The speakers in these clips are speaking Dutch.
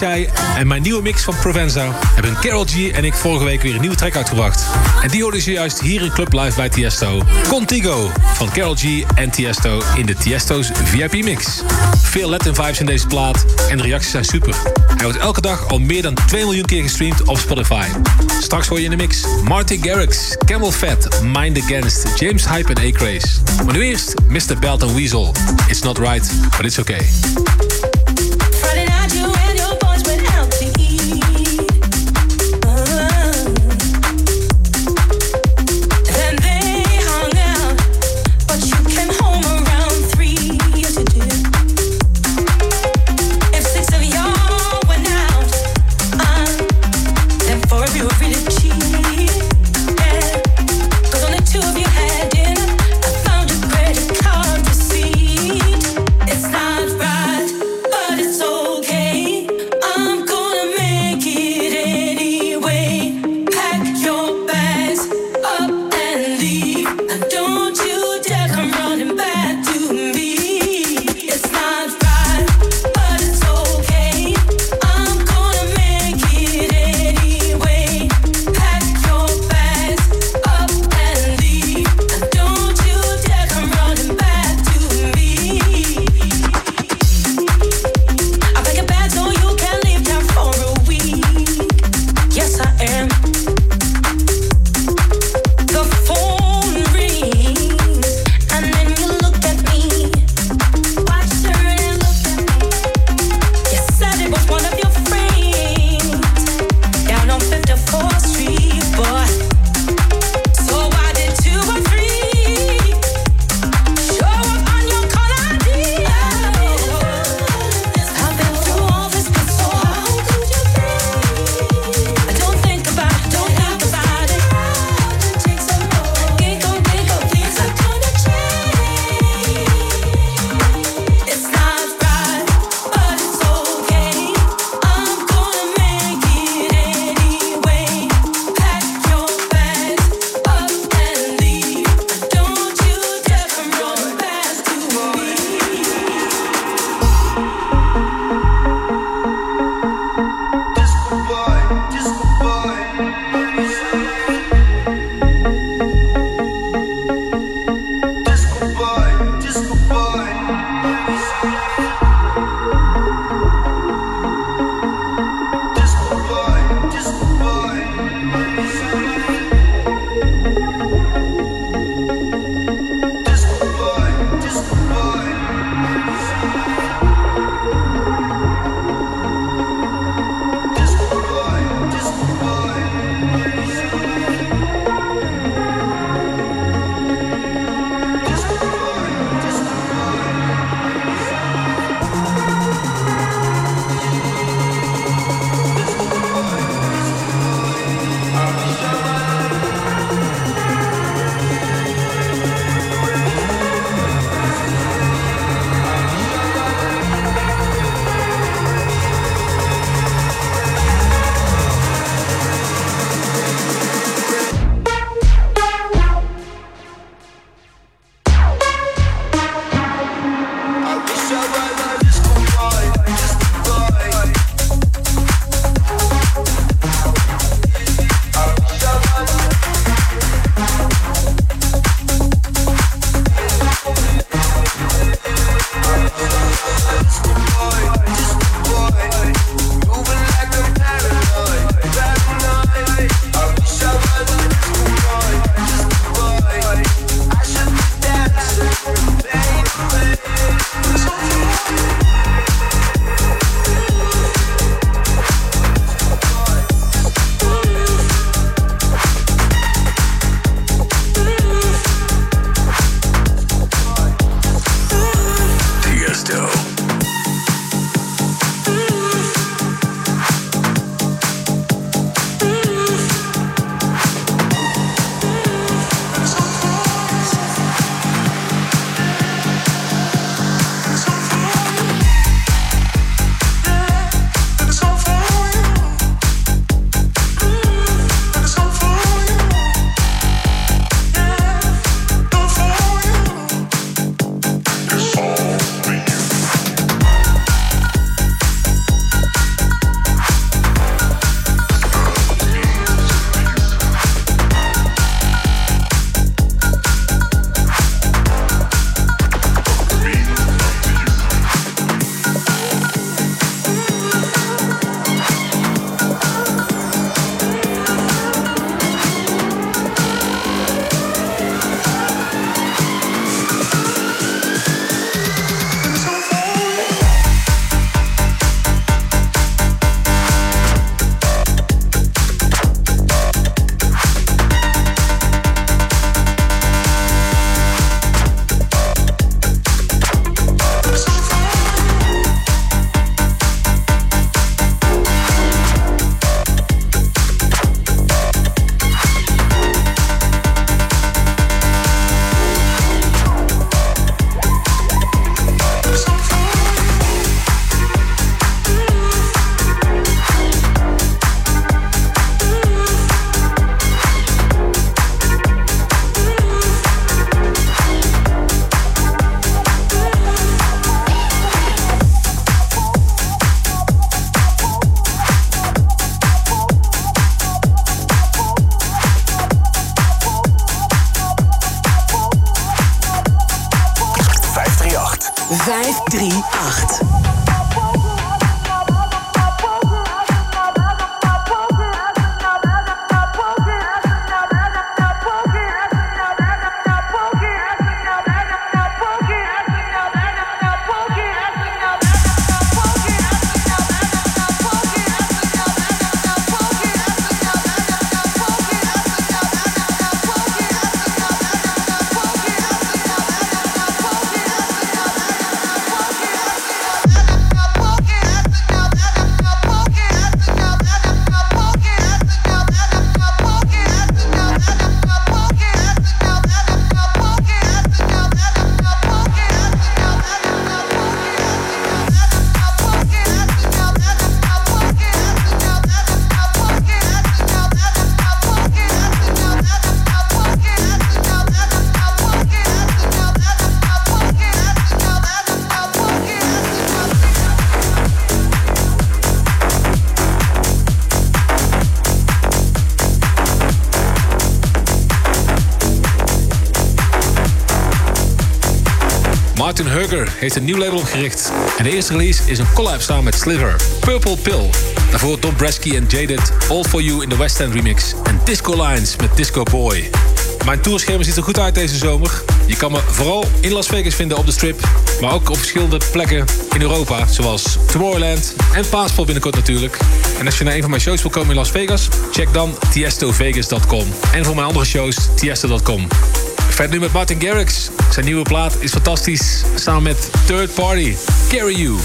en mijn nieuwe mix van Provenza hebben Carol G en ik vorige week weer een nieuwe track uitgebracht. En die hoorde je juist hier in Club Live bij Tiesto. Contigo van Carol G en Tiesto in de Tiesto's VIP mix. Veel Latin vibes in deze plaat en de reacties zijn super. Hij wordt elke dag al meer dan 2 miljoen keer gestreamd op Spotify. Straks hoor je in de mix Marty Garrix, Camel Fat, Mind Against, James Hype en A-Craze. Maar nu eerst Mr. Belt and Weasel. It's not right, but it's okay. Heeft een nieuw label opgericht. En de eerste release is een collab samen met Sliver, Purple Pill. Daarvoor Don Bresky en Jaded, All For You in the West End remix. En Disco Lines met Disco Boy. Mijn tourschema ziet er goed uit deze zomer. Je kan me vooral in Las Vegas vinden op de strip. Maar ook op verschillende plekken in Europa. Zoals Tomorrowland en Paaspol binnenkort natuurlijk. En als je naar een van mijn shows wil komen in Las Vegas... check dan tiestovegas.com. En voor mijn andere shows, tiesto.com. Verder nu met Martin Garrix. Zijn nieuwe plaat is fantastisch. Samen met Third Party. Carry You.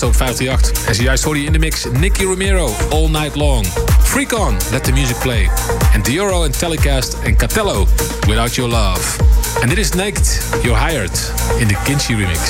Tiesto op 538. En zojuist hoorde je in de mix Nicky Romero, All Night Long. Freak On, Let the Music Play. En Dioro en Telecast en Catello, Without Your Love. En dit is Naked, You're Hired, in de Kinchy remix.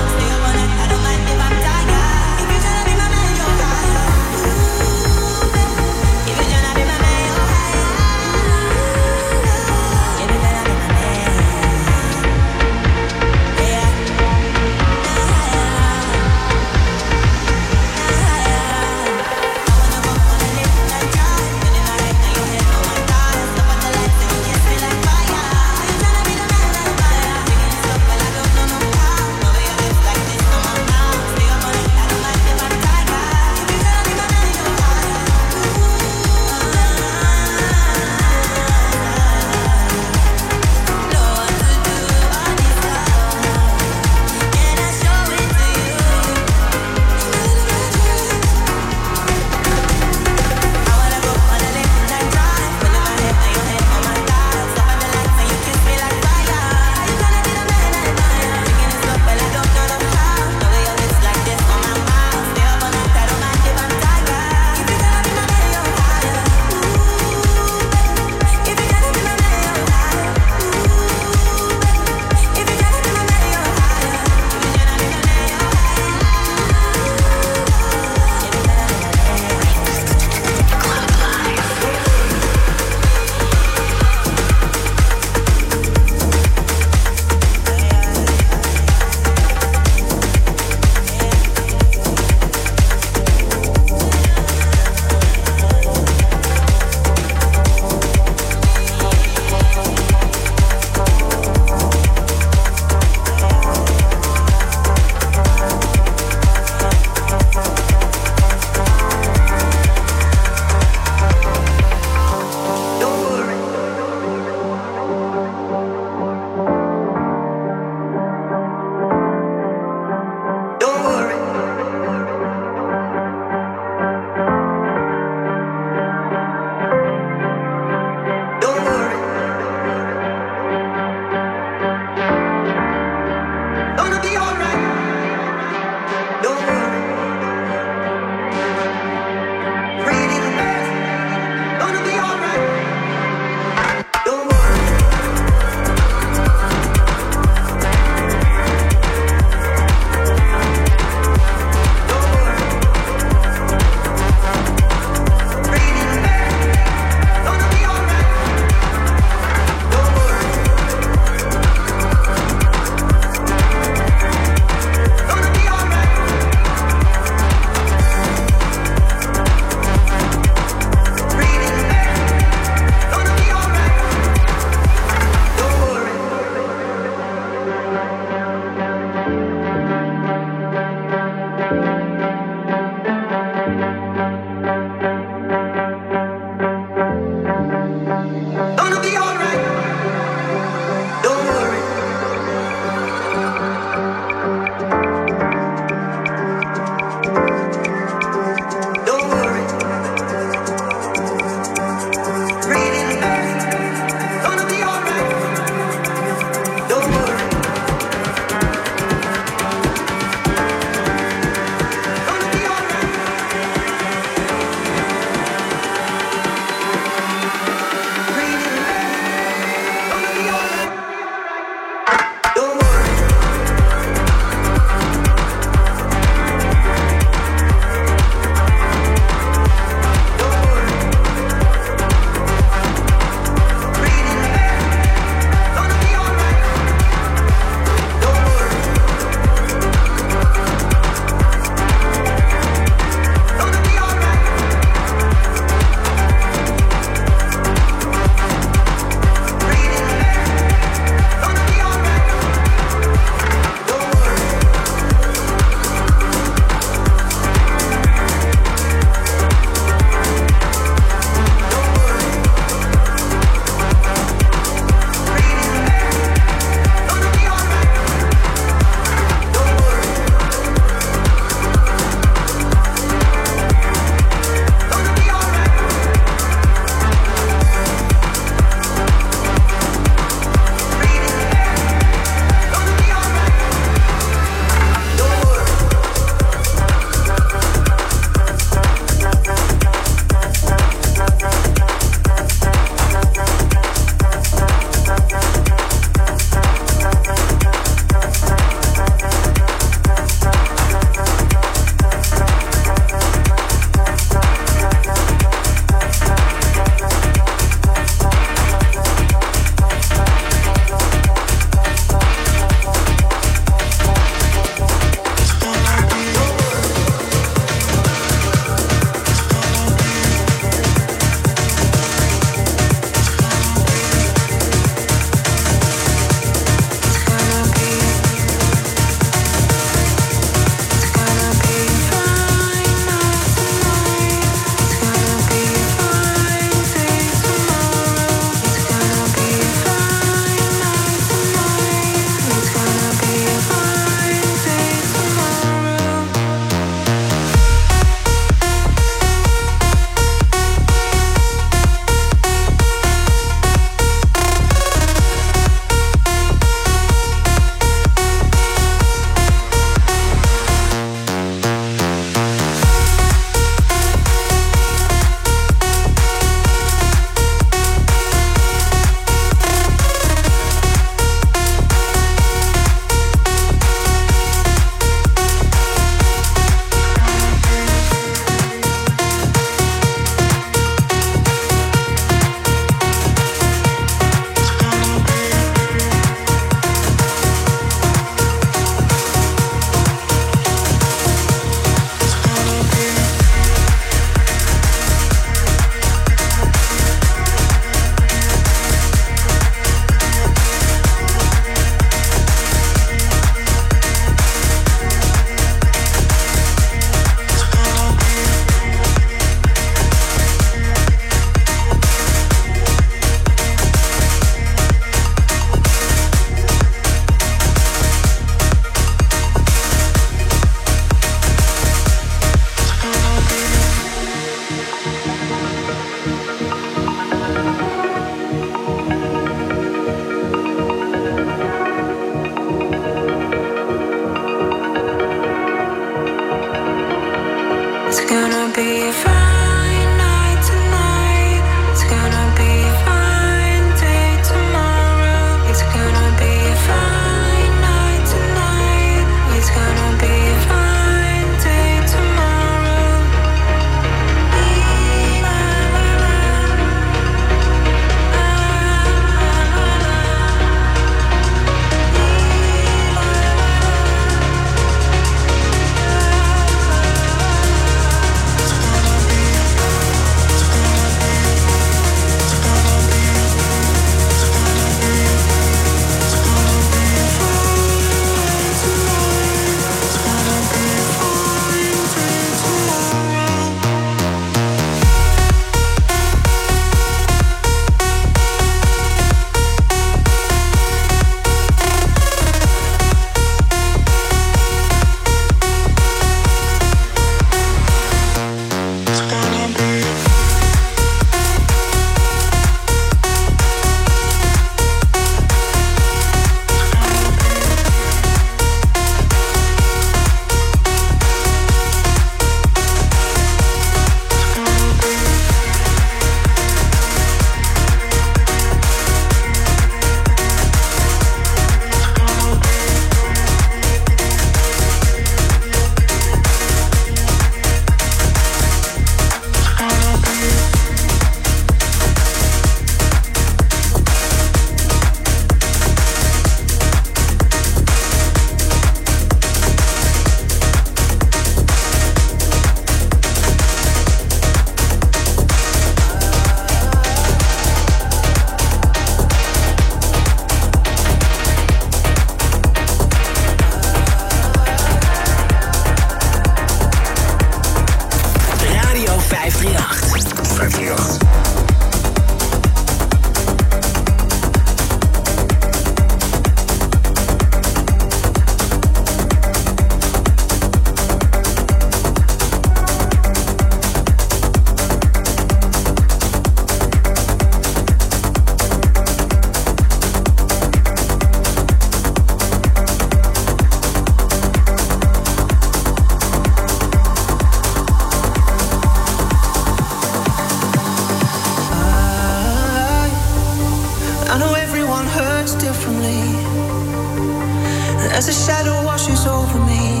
as a shadow washes over me.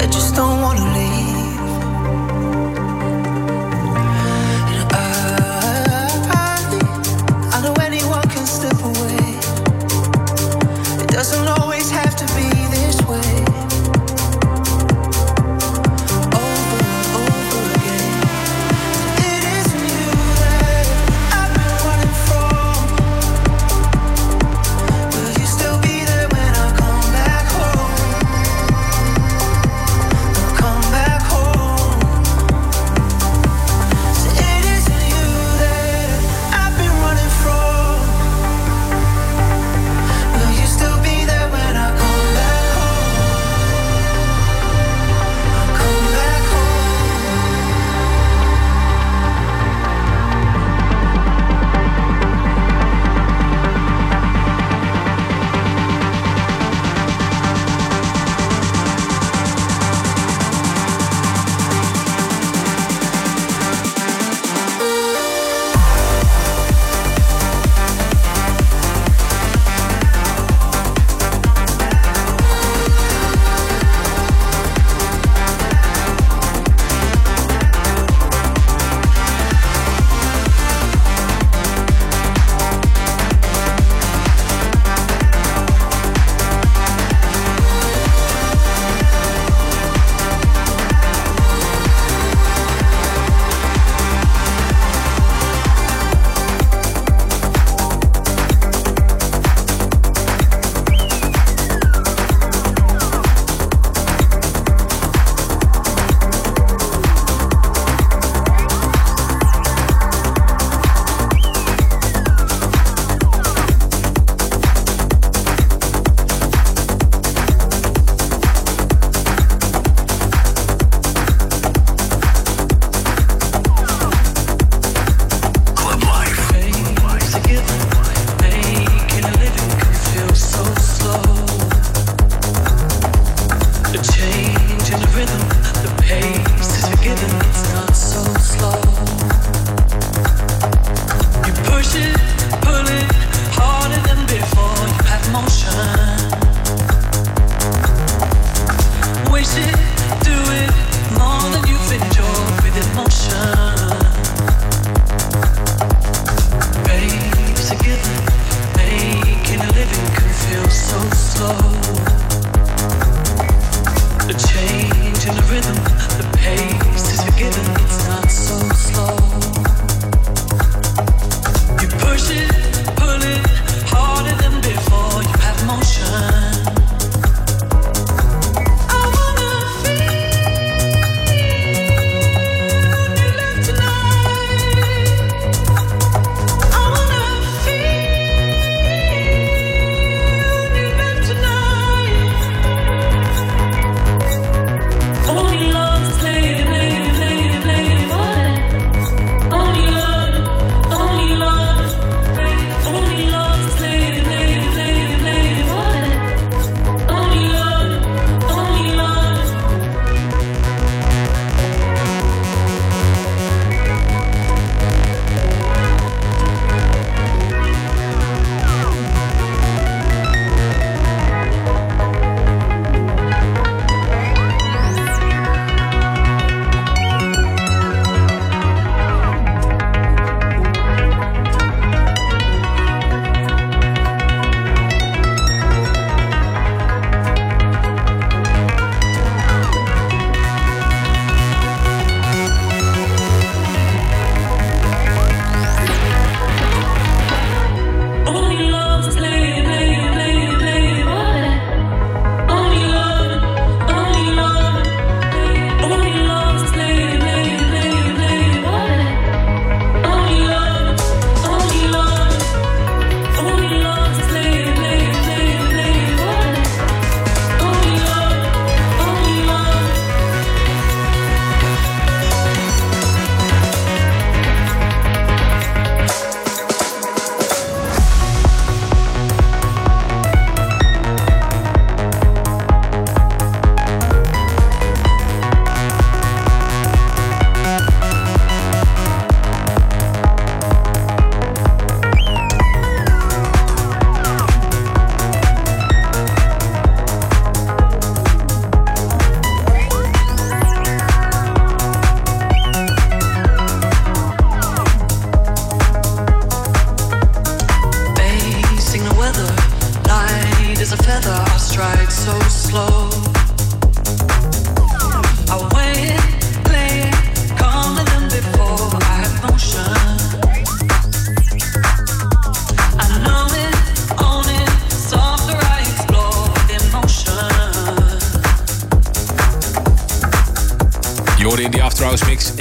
I just don't wanna leave.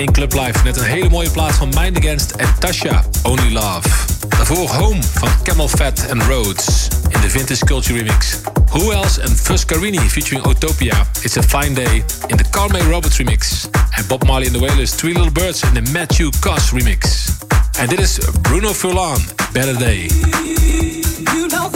In Club Live. Net een hele mooie plaats van Mind Against en Tasha, Only Love. Daarvoor Home van Camel Fat and Rhodes in de Vintage Culture remix. Who Else en Fuscarini featuring Utopia, It's a Fine Day in de Carl May Roberts remix. En Bob Marley and the Wailers, Three Little Birds in de Matthew Koss remix. En dit is Bruno Furlan, Better Day. You know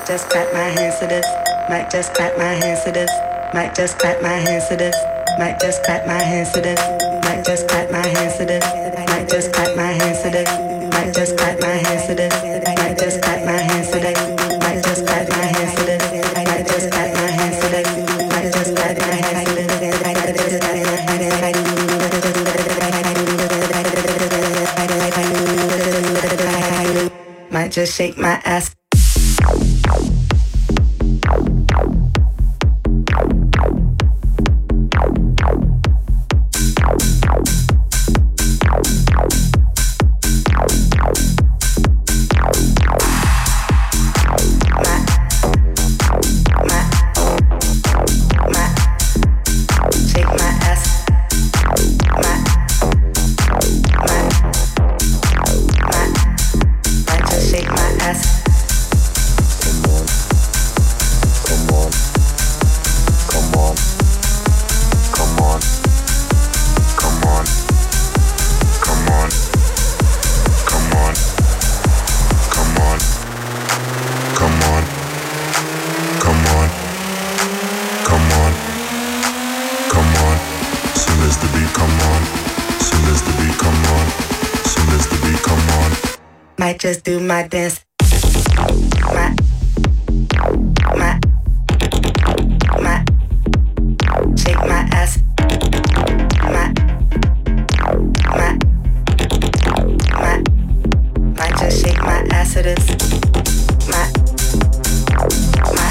Might just clap my hands to this. Might just clap my hands to this. Might just clap my hands to this. Might just clap my hands to this. Might just clap my hands to this. Might just clap my hands to this. Might just clap my hands to this. Might just clap my hands to this. Might just clap my hands to this. Might just clap my hands to this. Might just clap my hands to this. Might just shake my ass. my acidus, my, my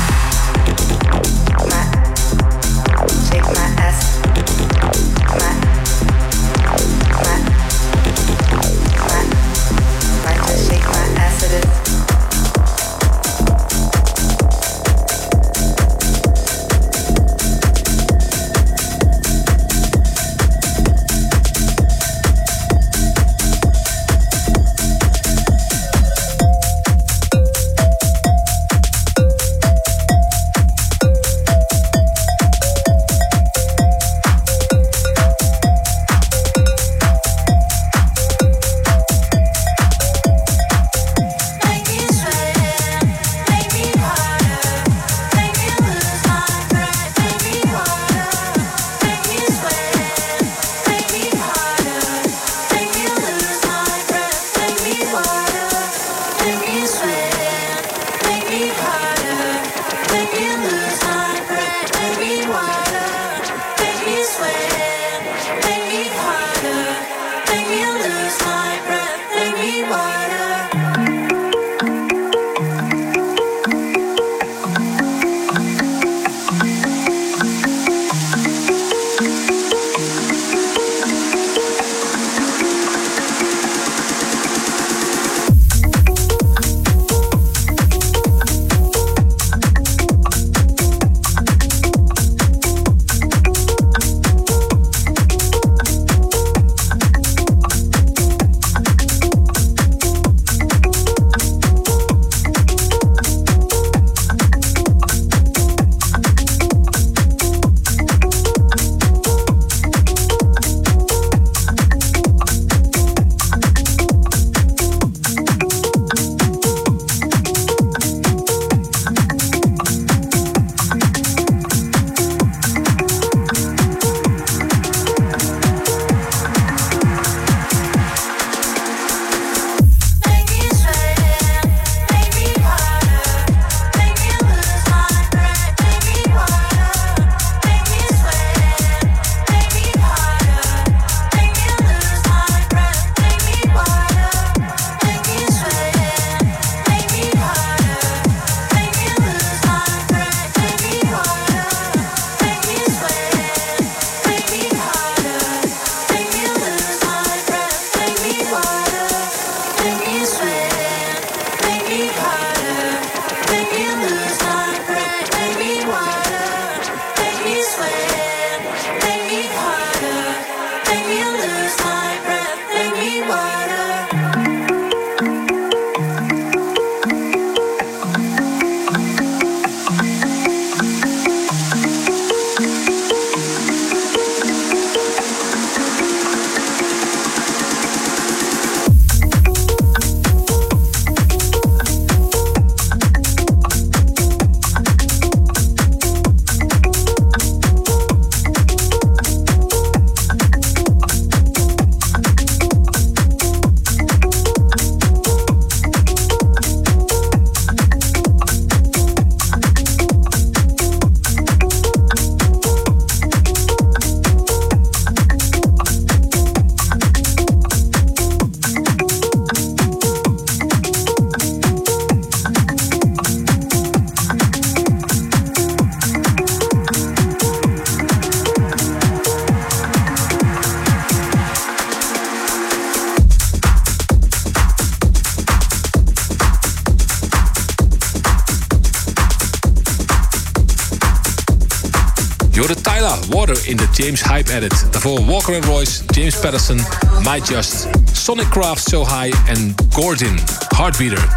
James Hype edit. Daarvoor Walker and Royce, James Patterson, My Just, Sonic Craft So High en Gordon, Heartbeater.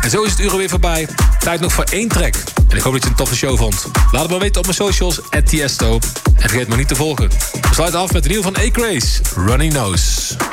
En zo is het uur weer voorbij. Tijd nog voor één track. En ik hoop dat je een toffe show vond. Laat het maar weten op mijn socials, at Tiesto. En vergeet me niet te volgen. We sluiten af met de nieuw van A-Craze, Running Nose.